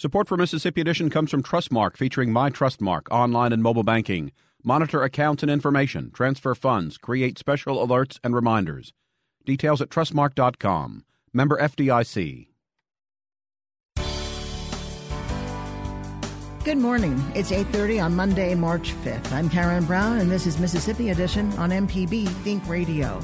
Support for Mississippi Edition comes from Trustmark, featuring My Trustmark online and mobile banking. Monitor accounts and information, transfer funds, create special alerts and reminders. Details at trustmark.com. Member FDIC. Good morning. It's 8:30 on Monday, March 5th. I'm Karen Brown and this is Mississippi Edition on MPB Think Radio.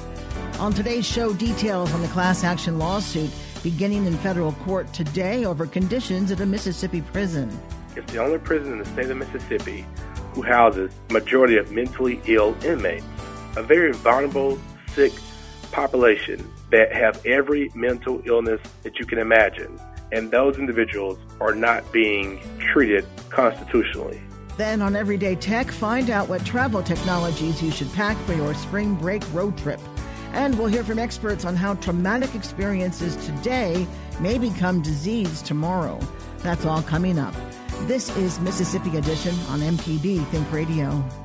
On today's show, details on the class action lawsuit beginning in federal court today over conditions at a Mississippi prison. It's the only prison in the state of Mississippi who houses majority of mentally ill inmates, a very vulnerable, sick population that have every mental illness that you can imagine. And those individuals are not being treated constitutionally. Then on Everyday Tech, find out what travel technologies you should pack for your spring break road trip. And we'll hear from experts on how traumatic experiences today may become disease tomorrow. That's all coming up. This is Mississippi Edition on MPB Think Radio.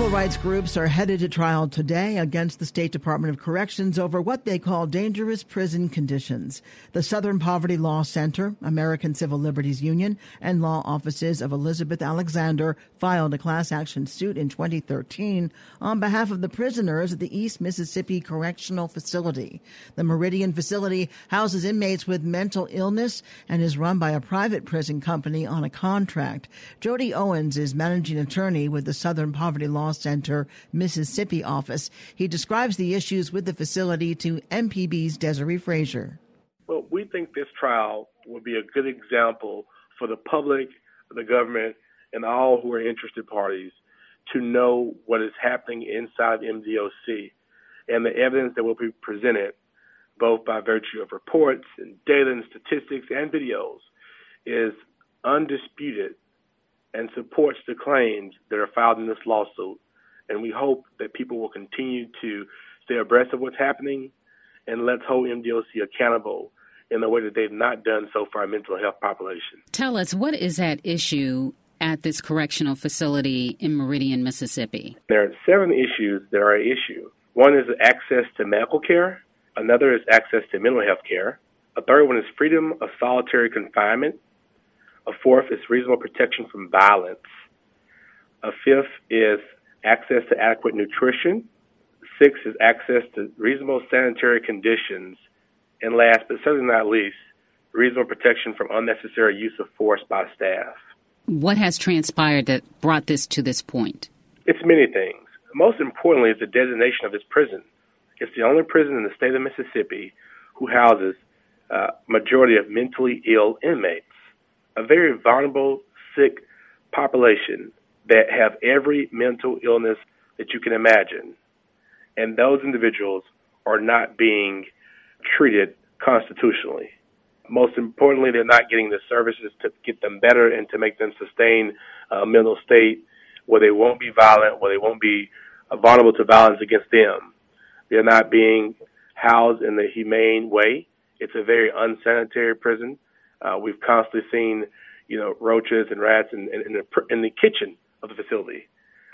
Civil rights groups are headed to trial today against the State Department of Corrections over what they call dangerous prison conditions. The Southern Poverty Law Center, American Civil Liberties Union, and law offices of Elizabeth Alexander filed a class action suit in 2013 on behalf of the prisoners at the East Mississippi Correctional Facility. The Meridian facility houses inmates with mental illness and is run by a private prison company on a contract. Jody Owens is managing attorney with the Southern Poverty Law Law Center, Mississippi office. He describes the issues with the facility to MPB's Desare Frazier. Well, we think this trial will be a good example for the public, the government, and all who are interested parties to know what is happening inside MDOC and the evidence that will be presented, both by virtue of reports and data and statistics and videos, is undisputed and supports the claims that are filed in this lawsuit. And we hope that people will continue to stay abreast of what's happening and let's hold MDOC accountable in the way that they've not done so far mental health population. Tell us, what is at issue at this correctional facility in Meridian, Mississippi? There are seven issues that are at issue. One is access to medical care. Another is access to mental health care. A third one is freedom of solitary confinement. A fourth is reasonable protection from violence. A fifth is access to adequate nutrition. Six is access to reasonable sanitary conditions. And last but certainly not least, reasonable protection from unnecessary use of force by staff. What has transpired that brought this to this point? It's many things. Most importantly is the designation of this prison. It's the only prison in the state of Mississippi who houses a uh, majority of mentally ill inmates a very vulnerable, sick population that have every mental illness that you can imagine. And those individuals are not being treated constitutionally. Most importantly, they're not getting the services to get them better and to make them sustain a mental state where they won't be violent, where they won't be vulnerable to violence against them. They're not being housed in the humane way. It's a very unsanitary prison. Uh, we've constantly seen, you know, roaches and rats in, in, in, the, in the kitchen of the facility.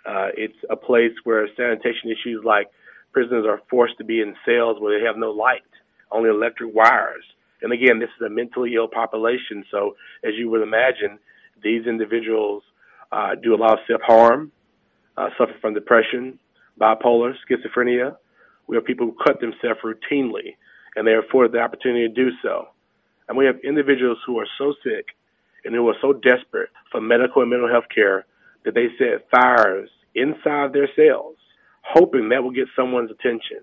Uh, it's a place where sanitation issues like prisoners are forced to be in cells where they have no light, only electric wires. And again, this is a mentally ill population. So, as you would imagine, these individuals uh, do a lot of self harm, uh, suffer from depression, bipolar, schizophrenia. We have people who cut themselves routinely, and they're afforded the opportunity to do so. And we have individuals who are so sick and who are so desperate for medical and mental health care that they set fires inside their cells, hoping that will get someone's attention.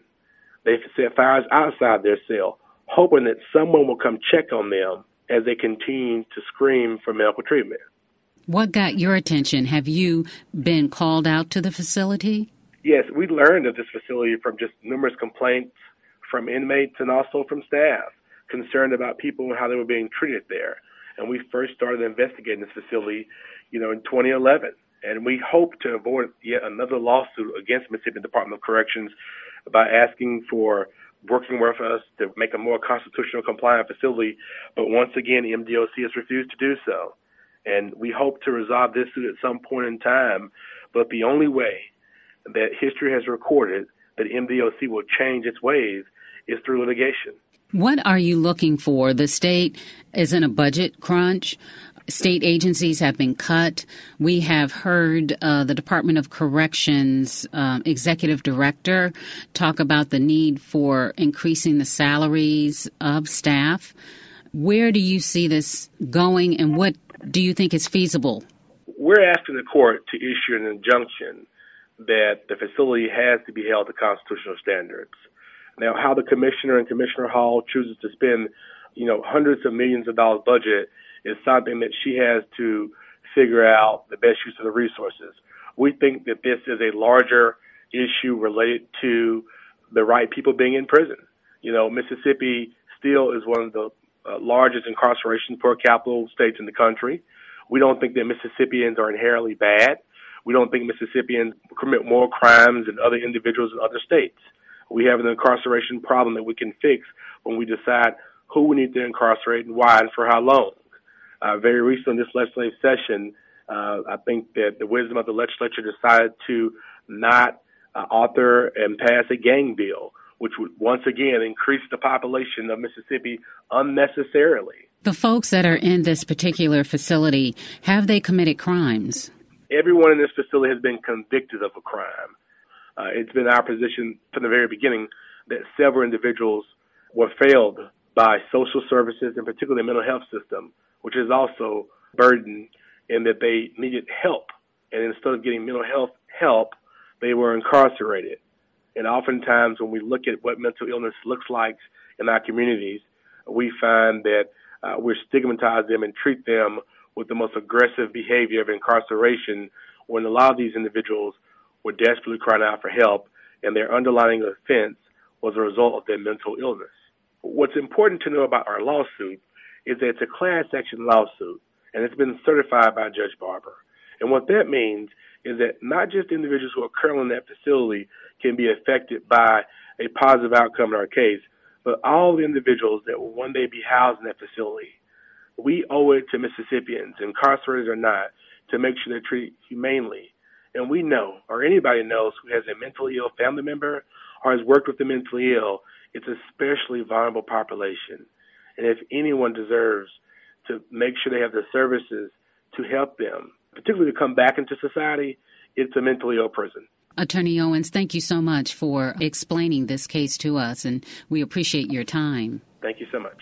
They set fires outside their cell, hoping that someone will come check on them as they continue to scream for medical treatment. What got your attention? Have you been called out to the facility? Yes, we learned of this facility from just numerous complaints from inmates and also from staff concerned about people and how they were being treated there. And we first started investigating this facility, you know, in 2011. And we hope to avoid yet another lawsuit against Mississippi Department of Corrections by asking for working with us to make a more constitutional compliant facility. But once again, MDOC has refused to do so. And we hope to resolve this suit at some point in time. But the only way that history has recorded that MDOC will change its ways is through litigation. What are you looking for? The state is in a budget crunch. State agencies have been cut. We have heard uh, the Department of Corrections uh, executive director talk about the need for increasing the salaries of staff. Where do you see this going, and what do you think is feasible? We're asking the court to issue an injunction that the facility has to be held to constitutional standards. Now, how the commissioner and Commissioner Hall chooses to spend, you know, hundreds of millions of dollars budget is something that she has to figure out the best use of the resources. We think that this is a larger issue related to the right people being in prison. You know, Mississippi still is one of the uh, largest incarceration per capita states in the country. We don't think that Mississippians are inherently bad. We don't think Mississippians commit more crimes than other individuals in other states. We have an incarceration problem that we can fix when we decide who we need to incarcerate and why and for how long. Uh, very recently in this legislative session, uh, I think that the wisdom of the legislature decided to not uh, author and pass a gang bill, which would once again increase the population of Mississippi unnecessarily. The folks that are in this particular facility, have they committed crimes? Everyone in this facility has been convicted of a crime. Uh, it's been our position from the very beginning that several individuals were failed by social services and particularly the mental health system, which is also burdened in that they needed help. And instead of getting mental health help, they were incarcerated. And oftentimes when we look at what mental illness looks like in our communities, we find that uh, we stigmatize them and treat them with the most aggressive behavior of incarceration when a lot of these individuals were desperately crying out for help, and their underlying offense was a result of their mental illness. What's important to know about our lawsuit is that it's a class action lawsuit, and it's been certified by Judge Barbour. And what that means is that not just individuals who are currently in that facility can be affected by a positive outcome in our case, but all the individuals that will one day be housed in that facility. We owe it to Mississippians, incarcerated or not, to make sure they're treated humanely and we know, or anybody knows who has a mentally ill family member or has worked with the mentally ill, it's a especially vulnerable population. And if anyone deserves to make sure they have the services to help them, particularly to come back into society, it's a mentally ill person. Attorney Owens, thank you so much for explaining this case to us, and we appreciate your time. Thank you so much.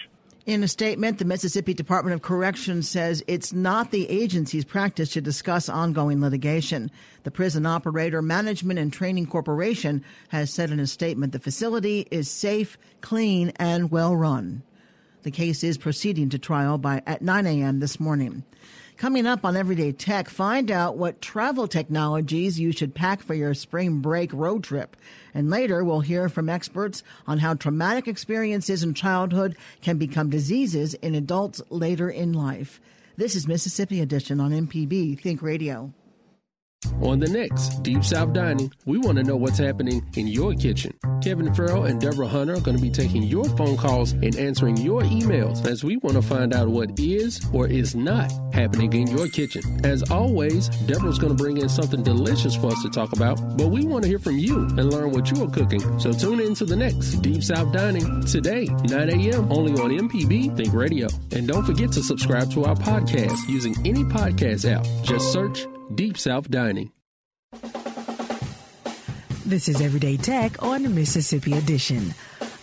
In a statement, the Mississippi Department of Corrections says it's not the agency's practice to discuss ongoing litigation. The Prison Operator Management and Training Corporation has said in a statement the facility is safe, clean, and well run. The case is proceeding to trial by at 9 a.m. this morning. Coming up on Everyday Tech, find out what travel technologies you should pack for your spring break road trip. And later, we'll hear from experts on how traumatic experiences in childhood can become diseases in adults later in life. This is Mississippi Edition on MPB Think Radio. On the next Deep South Dining, we want to know what's happening in your kitchen. Kevin Farrell and Deborah Hunter are going to be taking your phone calls and answering your emails as we want to find out what is or is not happening in your kitchen. As always, Deborah's going to bring in something delicious for us to talk about, but we want to hear from you and learn what you are cooking. So tune in to the next Deep South Dining today, 9 a.m. only on MPB Think Radio. And don't forget to subscribe to our podcast using any podcast app. Just search Deep South Dining. This is Everyday Tech on the Mississippi Edition.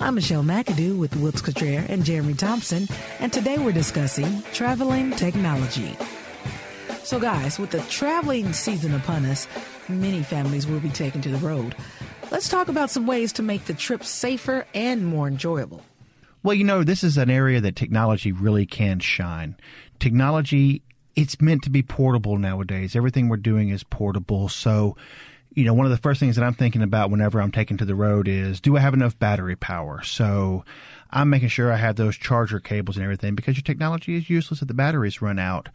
I'm Michelle McAdoo with Wiltz Cutrer and Jeremy Thompson, and today we're discussing traveling technology. So, guys, with the traveling season upon us, many families will be taken to the road. Let's talk about some ways to make the trip safer and more enjoyable. Well, you know, this is an area that technology really can shine. Technology it's meant to be portable nowadays. Everything we're doing is portable. So, you know, one of the first things that I'm thinking about whenever I'm taking to the road is do I have enough battery power? So I'm making sure I have those charger cables and everything because your technology is useless if the batteries run out.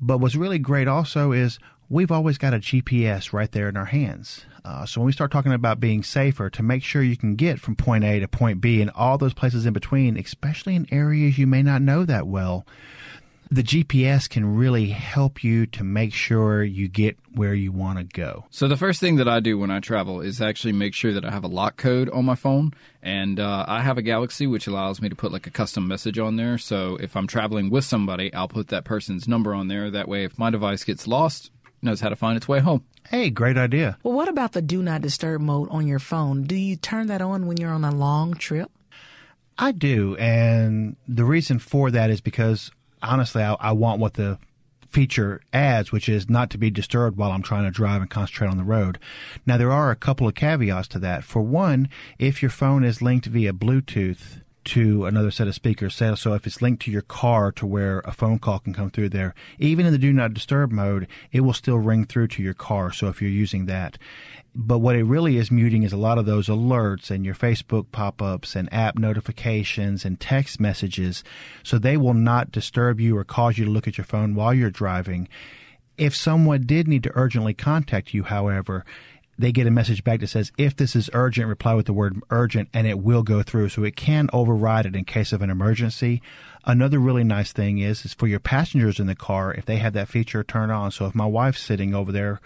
But what's really great also is we've always got a GPS right there in our hands. Uh, so when we start talking about being safer, to make sure you can get from point A to point B and all those places in between, especially in areas you may not know that well, the GPS can really help you to make sure you get where you want to go. So the first thing that I do when I travel is actually make sure that I have a lock code on my phone, and uh, I have a Galaxy which allows me to put like a custom message on there. So if I'm traveling with somebody, I'll put that person's number on there. That way, if my device gets lost, it knows how to find its way home. Hey, great idea. Well, what about the do not disturb mode on your phone? Do you turn that on when you're on a long trip? I do, and the reason for that is because honestly, I, I want what the feature adds, which is not to be disturbed while I'm trying to drive and concentrate on the road. Now, there are a couple of caveats to that. For one, if your phone is linked via Bluetooth, to another set of speakers. So if it's linked to your car to where a phone call can come through there, even in the do not disturb mode, it will still ring through to your car. So if you're using that, but what it really is muting is a lot of those alerts and your Facebook pop ups and app notifications and text messages. So they will not disturb you or cause you to look at your phone while you're driving. If someone did need to urgently contact you, however, they get a message back that says, if this is urgent, reply with the word urgent and it will go through. So it can override it in case of an emergency. Another really nice thing is, is for your passengers in the car, if they have that feature turned on. So if my wife's sitting over there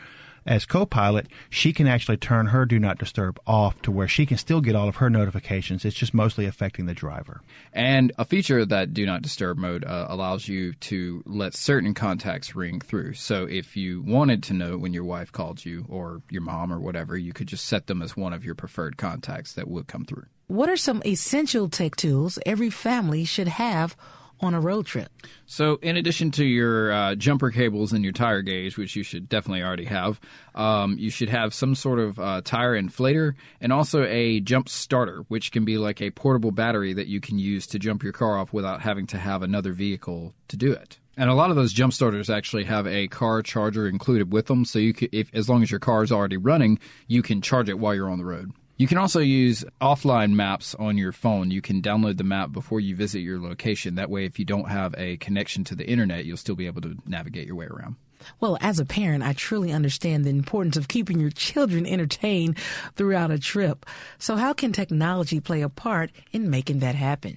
as co-pilot, she can actually turn her do not disturb off to where she can still get all of her notifications. It's just mostly affecting the driver. And a feature that do not disturb mode uh, allows you to let certain contacts ring through. So if you wanted to know when your wife called you or your mom or whatever, you could just set them as one of your preferred contacts that would come through. What are some essential tech tools every family should have on a road trip? So, in addition to your uh, jumper cables and your tire gauge, which you should definitely already have, um, you should have some sort of uh, tire inflator and also a jump starter, which can be like a portable battery that you can use to jump your car off without having to have another vehicle to do it. And a lot of those jump starters actually have a car charger included with them, so you can, if as long as your car is already running, you can charge it while you're on the road. You can also use offline maps on your phone. You can download the map before you visit your location. That way, if you don't have a connection to the internet, you'll still be able to navigate your way around. Well, as a parent, I truly understand the importance of keeping your children entertained throughout a trip. So, how can technology play a part in making that happen?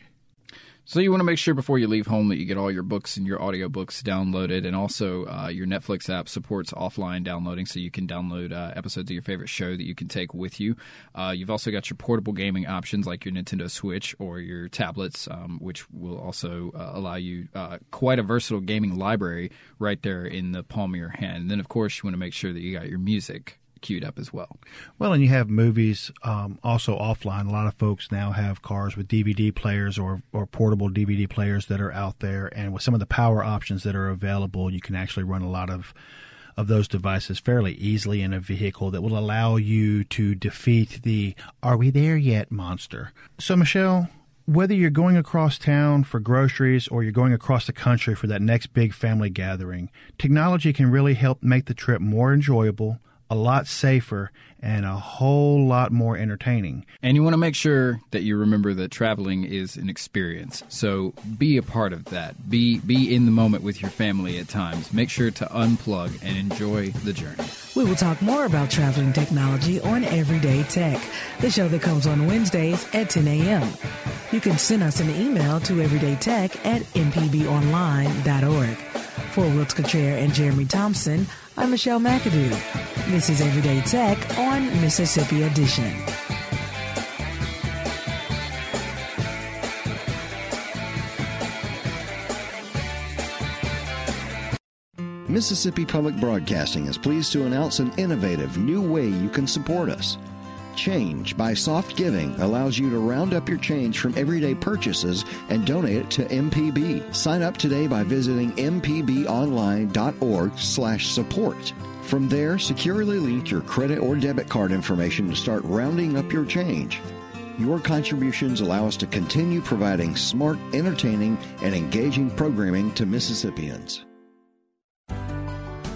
So you want to make sure before you leave home that you get all your books and your audiobooks downloaded, and also uh, your Netflix app supports offline downloading, so you can download uh, episodes of your favorite show that you can take with you. Uh, you've also got your portable gaming options like your Nintendo Switch or your tablets, um, which will also uh, allow you uh, quite a versatile gaming library right there in the palm of your hand. And then, of course, you want to make sure that you got your music queued up as well. Well, and you have movies um, also offline. A lot of folks now have cars with DVD players or, or portable DVD players that are out there, and with some of the power options that are available, you can actually run a lot of of those devices fairly easily in a vehicle that will allow you to defeat the "Are we there yet?" monster. So, Michelle. Whether you're going across town for groceries or you're going across the country for that next big family gathering, technology can really help make the trip more enjoyable, a lot safer and a whole lot more entertaining. And you want to make sure that you remember that traveling is an experience. So be a part of that. Be be in the moment with your family at times. Make sure to unplug and enjoy the journey. We will talk more about traveling technology on Everyday Tech, the show that comes on Wednesdays at 10 a.m. You can send us an email to everydaytech at mpbonline.org. For Wiltz Cutrer and Jeremy Thompson, I'm Michelle McAdoo. This is Everyday Tech on Mississippi Edition. Mississippi Public Broadcasting is pleased to announce an innovative new way you can support us. Change by Soft Giving allows you to round up your change from everyday purchases and donate it to MPB. Sign up today by visiting mpbonline.org/support. From there, securely link your credit or debit card information to start rounding up your change. Your contributions allow us to continue providing smart, entertaining, and engaging programming to Mississippians.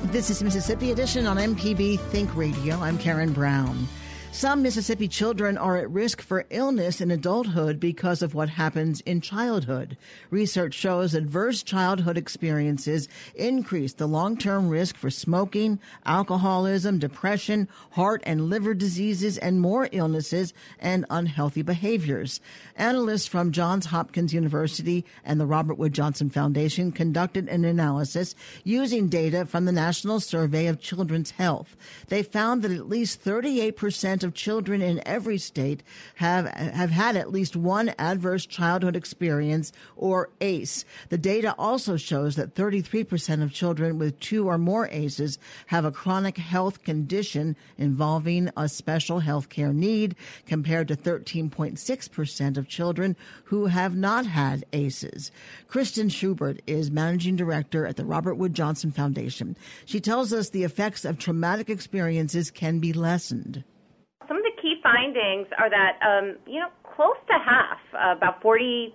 This is Mississippi Edition on MPB Think Radio. I'm Karen Brown. Some Mississippi children are at risk for illness in adulthood because of what happens in childhood. Research shows adverse childhood experiences increase the long-term risk for smoking, alcoholism, depression, heart and liver diseases, and more illnesses and unhealthy behaviors. Analysts from Johns Hopkins University and the Robert Wood Johnson Foundation conducted an analysis using data from the National Survey of Children's Health. They found that at least 38% of children in every state have have had at least one adverse childhood experience or ACE. The data also shows that 33% of children with two or more ACEs have a chronic health condition involving a special health care need compared to 13.6% of children who have not had ACEs. Kristin Schubert is managing director at the Robert Wood Johnson Foundation. She tells us the effects of traumatic experiences can be lessened findings are that um, you know close to half, uh, about 46%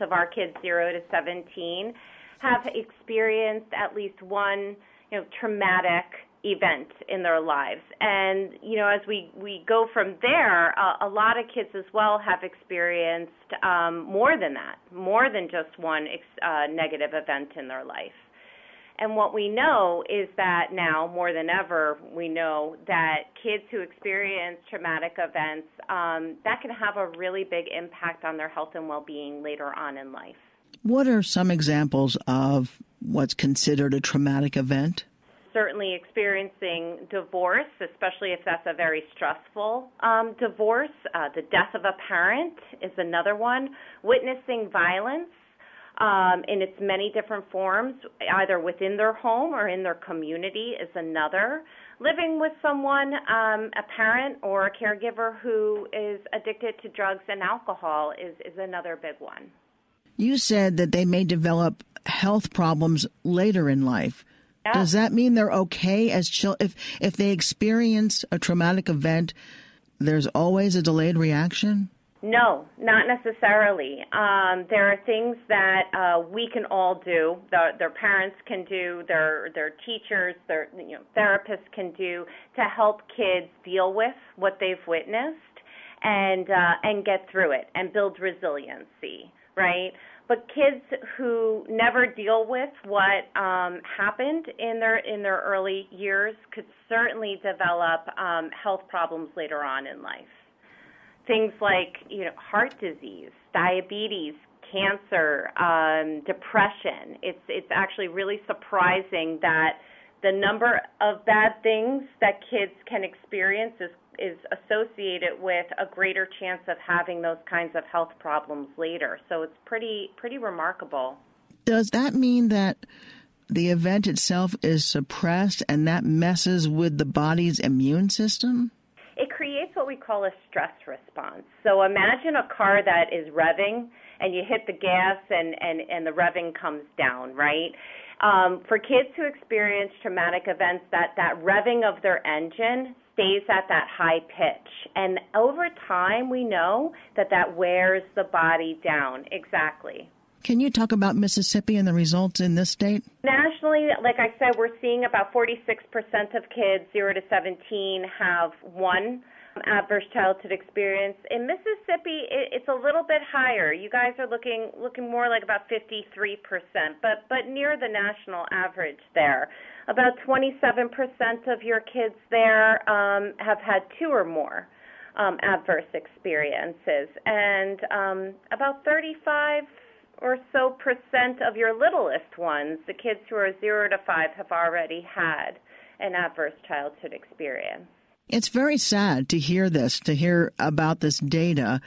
of our kids 0 to 17 have experienced at least one you know traumatic event in their lives. And you know, as we we go from there, uh, a lot of kids as well have experienced um, more than that, more than just one ex- uh, negative event in their life. And what we know is that now, more than ever, we know that kids who experience traumatic events, um, that can have a really big impact on their health and well being later on in life. What are some examples of what's considered a traumatic event? Certainly, experiencing divorce, especially if that's a very stressful um, divorce. Uh, the death of a parent is another one. Witnessing violence um, in its many different forms, either within their home or in their community, is another. Living with someone, um, a parent or a caregiver who is addicted to drugs and alcohol, is, is another big one. You said that they may develop health problems later in life. Yeah. Does that mean they're okay as children? If if they experience a traumatic event, there's always a delayed reaction. No, not necessarily. Um, there are things that uh, we can all do. The, their parents can do. Their their teachers, their you know, therapists can do to help kids deal with what they've witnessed and uh, and get through it and build resiliency. Right. But kids who never deal with what um, happened in their in their early years could certainly develop um, health problems later on in life things like you know heart disease, diabetes, cancer, um, depression. It's it's actually really surprising that the number of bad things that kids can experience is is associated with a greater chance of having those kinds of health problems later. So it's pretty pretty remarkable. Does that mean that the event itself is suppressed and that messes with the body's immune system? Creates what we call a stress response. So imagine a car that is revving and you hit the gas and, and, and the revving comes down, right? Um, for kids who experience traumatic events, that, that revving of their engine stays at that high pitch. And over time, we know that that wears the body down. Exactly. Can you talk about Mississippi and the results in this state? Nationally, like I said, we're seeing about 46% of kids 0 to 17 have one adverse childhood experience. In Mississippi, it's a little bit higher. You guys are looking looking more like about 53%, but but near the national average there. About 27% of your kids there um, have had two or more um, adverse experiences, and um, about 35 or so percent of your littlest ones, the kids who are zero to five, have already had an adverse childhood experience. It's very sad to hear this, to hear about this data.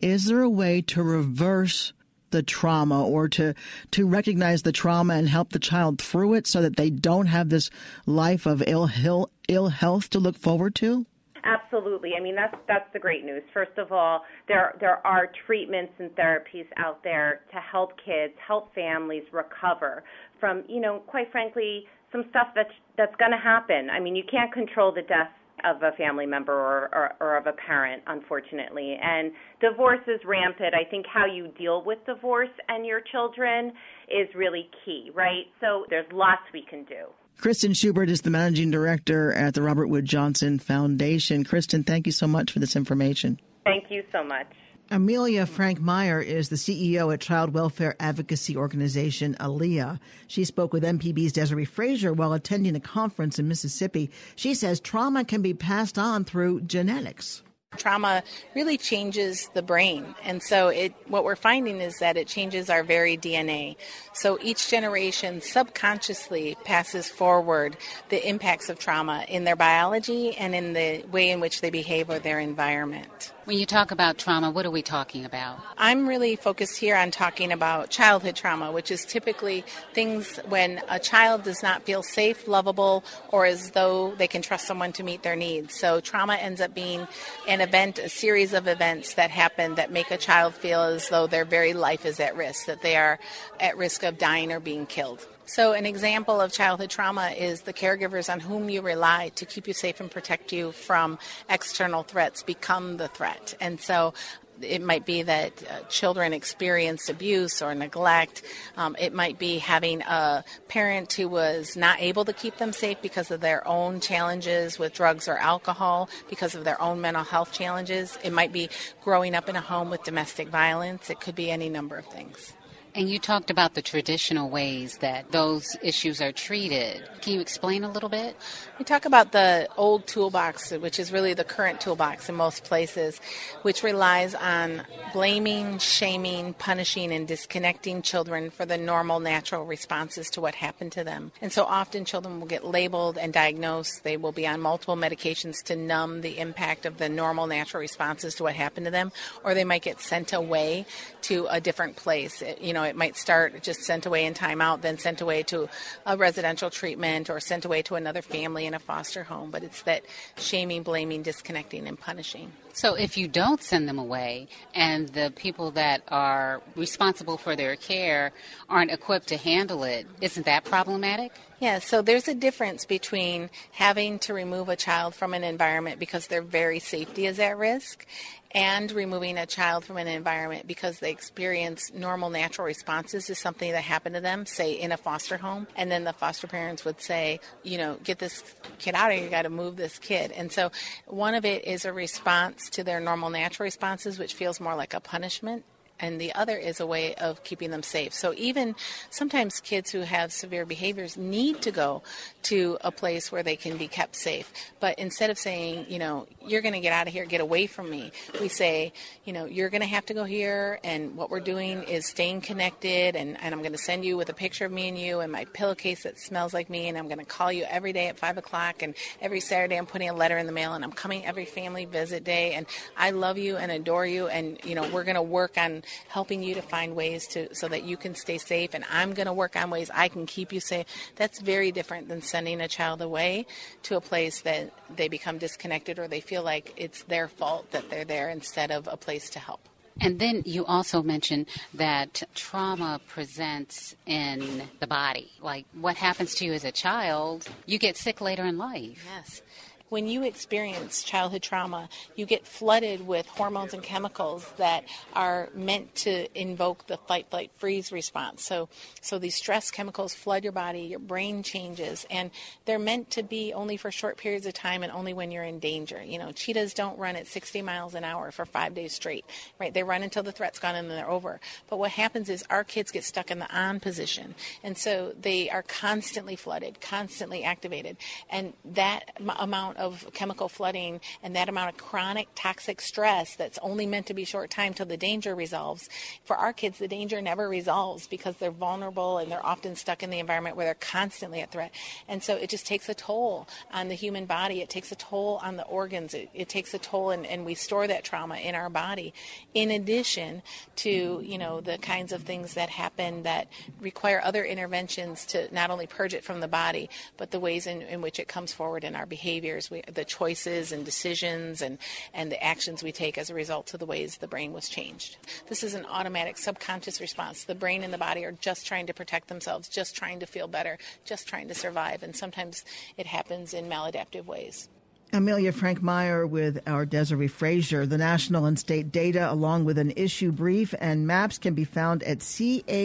Is there a way to reverse the trauma or to, to recognize the trauma and help the child through it so that they don't have this life of ill, ill, ill health to look forward to? Absolutely. I mean, that's that's the great news. First of all, there there are treatments and therapies out there to help kids, help families recover from, you know, quite frankly, some stuff that's that's going to happen. I mean, you can't control the death of a family member or, or, or of a parent, unfortunately. And divorce is rampant. I think how you deal with divorce and your children is really key, right? So there's lots we can do. Kristin Schubert is the managing director at the Robert Wood Johnson Foundation. Kristin, thank you so much for this information. Thank you so much. Amelia Franck Meyer is the CEO at child welfare advocacy organization Alia. She spoke with MPB's Desare Frazier while attending a conference in Mississippi. She says trauma can be passed on through genetics. Trauma really changes the brain. And so it what we're finding is that it changes our very DNA. So each generation subconsciously passes forward the impacts of trauma in their biology and in the way in which they behave or their environment. When you talk about trauma, what are we talking about? I'm really focused here on talking about childhood trauma, which is typically things when a child does not feel safe, lovable, or as though they can trust someone to meet their needs. So trauma ends up being an event, a series of events that happen that make a child feel as though their very life is at risk, that they are at risk of dying or being killed. So, an example of childhood trauma is the caregivers on whom you rely to keep you safe and protect you from external threats become the threat. And so, it might be that uh, children experienced abuse or neglect. Um, it might be having a parent who was not able to keep them safe because of their own challenges with drugs or alcohol, because of their own mental health challenges. It might be growing up in a home with domestic violence. It could be any number of things. And you talked about the traditional ways that those issues are treated. Can you explain a little bit? We talk about the old toolbox, which is really the current toolbox in most places, which relies on blaming, shaming, punishing, and disconnecting children for the normal, natural responses to what happened to them. And so often children will get labeled and diagnosed. They will be on multiple medications to numb the impact of the normal, natural responses to what happened to them, or they might get sent away to a different place. You know, it might start just sent away in timeout, then sent away to a residential treatment, or sent away to another family in a foster home. But it's that shaming, blaming, disconnecting, and punishing. So if you don't send them away and the people that are responsible for their care aren't equipped to handle it, isn't that problematic? Yeah, so there's a difference between having to remove a child from an environment because their very safety is at risk and removing a child from an environment because they experience normal natural responses to something that happened to them, say in a foster home, and then the foster parents would say, you know, get this kid out of here, you got to move this kid. And so one of it is a response to their normal natural responses, which feels more like a punishment and the other is a way of keeping them safe. So even sometimes kids who have severe behaviors need to go to a place where they can be kept safe. But instead of saying, you know, you're going to get out of here, get away from me, we say, you know, you're going to have to go here, and what we're doing is staying connected, and, and I'm going to send you with a picture of me and you and my pillowcase that smells like me, and I'm going to call you every day at 5 o'clock, and every Saturday I'm putting a letter in the mail, and I'm coming every family visit day, and I love you and adore you, and, you know, we're going to work on helping you to find ways to so that you can stay safe and I'm going to work on ways I can keep you safe. That's very different than sending a child away to a place that they become disconnected or they feel like it's their fault that they're there instead of a place to help. And then you also mentioned that trauma presents in the body. Like what happens to you as a child, you get sick later in life. Yes when you experience childhood trauma, you get flooded with hormones and chemicals that are meant to invoke the fight, flight, freeze response. So, so these stress chemicals flood your body, your brain changes, and they're meant to be only for short periods of time and only when you're in danger. You know, cheetahs don't run at 60 miles an hour for five days straight, right? They run until the threat's gone and then they're over. But what happens is our kids get stuck in the on position, and so they are constantly flooded, constantly activated, and that m- amount of chemical flooding and that amount of chronic toxic stress that's only meant to be short time till the danger resolves. For our kids, the danger never resolves because they're vulnerable and they're often stuck in the environment where they're constantly at threat. And so it just takes a toll on the human body. It takes a toll on the organs. It, it takes a toll, and, and we store that trauma in our body. In addition to, you know, the kinds of things that happen that require other interventions to not only purge it from the body, but the ways in, in which it comes forward in our behaviors. We, the choices and decisions and, and the actions we take as a result of the ways the brain was changed. This is an automatic subconscious response. The brain and the body are just trying to protect themselves, just trying to feel better, just trying to survive. And sometimes it happens in maladaptive ways. Amelia Franck Meyer with our Desare Frazier. The national and state data, along with an issue brief and maps, can be found at cahmi.org.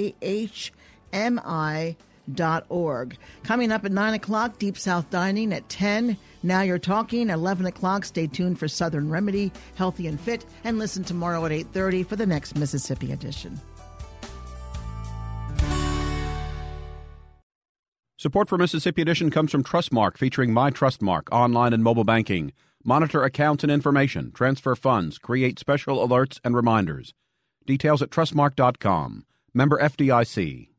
Coming up at 9 o'clock, Deep South Dining at 10. Now You're Talking, 11 o'clock. Stay tuned for Southern Remedy, Healthy and Fit, and listen tomorrow at 8.30 for the next Mississippi edition. Support for Mississippi Edition comes from Trustmark, featuring My Trustmark online and mobile banking. Monitor accounts and information, transfer funds, create special alerts and reminders. Details at trustmark.com. Member FDIC.